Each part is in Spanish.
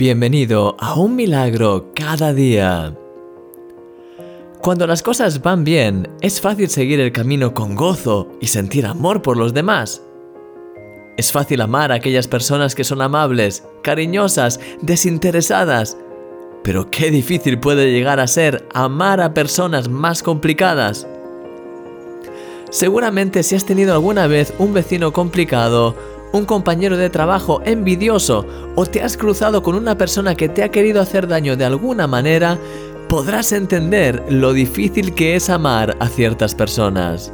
Bienvenido a un milagro cada día. Cuando las cosas van bien, es fácil seguir el camino con gozo y sentir amor por los demás. Es fácil amar a aquellas personas que son amables, cariñosas, desinteresadas. Pero qué difícil puede llegar a ser amar a personas más complicadas. Seguramente si has tenido alguna vez un vecino complicado, un compañero de trabajo envidioso o te has cruzado con una persona que te ha querido hacer daño de alguna manera, podrás entender lo difícil que es amar a ciertas personas.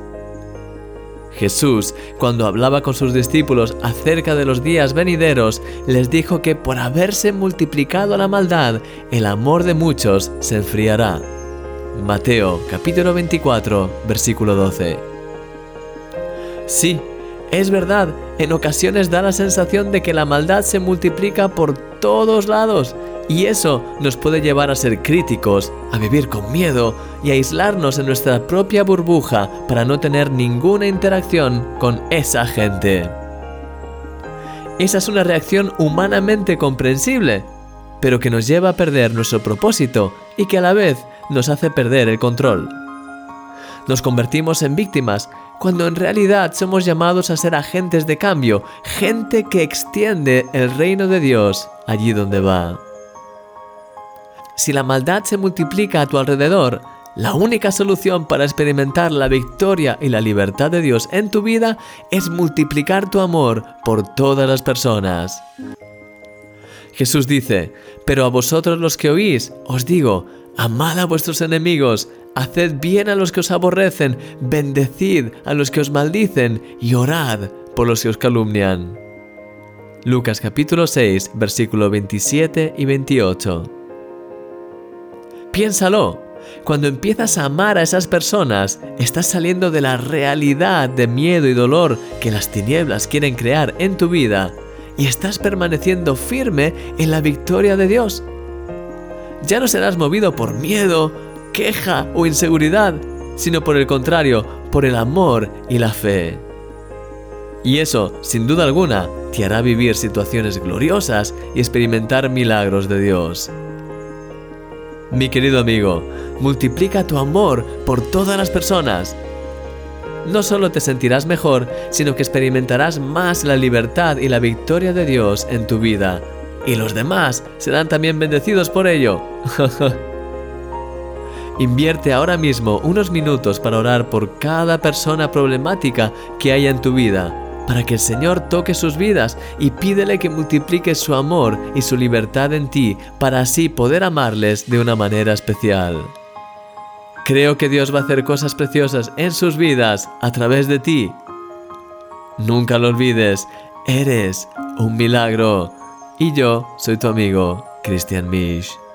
Jesús, cuando hablaba con sus discípulos acerca de los días venideros, les dijo que por haberse multiplicado la maldad, el amor de muchos se enfriará. Mateo capítulo 24, versículo 12. Sí, es verdad, en ocasiones da la sensación de que la maldad se multiplica por todos lados y eso nos puede llevar a ser críticos, a vivir con miedo y a aislarnos en nuestra propia burbuja para no tener ninguna interacción con esa gente. Esa es una reacción humanamente comprensible, pero que nos lleva a perder nuestro propósito y que a la vez nos hace perder el control. Nos convertimos en víctimas cuando en realidad somos llamados a ser agentes de cambio, gente que extiende el reino de Dios allí donde va. Si la maldad se multiplica a tu alrededor, la única solución para experimentar la victoria y la libertad de Dios en tu vida es multiplicar tu amor por todas las personas. Jesús dice, pero a vosotros los que oís, os digo, amad a vuestros enemigos, haced bien a los que os aborrecen, bendecid a los que os maldicen y orad por los que os calumnian. Lucas capítulo 6, versículo 27 y 28. Piénsalo, cuando empiezas a amar a esas personas, estás saliendo de la realidad de miedo y dolor que las tinieblas quieren crear en tu vida y estás permaneciendo firme en la victoria de Dios. Ya no serás movido por miedo, queja o inseguridad, sino por el contrario, por el amor y la fe. Y eso, sin duda alguna, te hará vivir situaciones gloriosas y experimentar milagros de Dios. Mi querido amigo, multiplica tu amor por todas las personas. No solo te sentirás mejor, sino que experimentarás más la libertad y la victoria de Dios en tu vida. Y los demás serán también bendecidos por ello. Invierte ahora mismo unos minutos para orar por cada persona problemática que haya en tu vida, para que el Señor toque sus vidas y pídele que multiplique su amor y su libertad en ti, para así poder amarles de una manera especial. Creo que Dios va a hacer cosas preciosas en sus vidas a través de ti. Nunca lo olvides, eres un milagro. Y yo soy tu amigo, Christian Misch.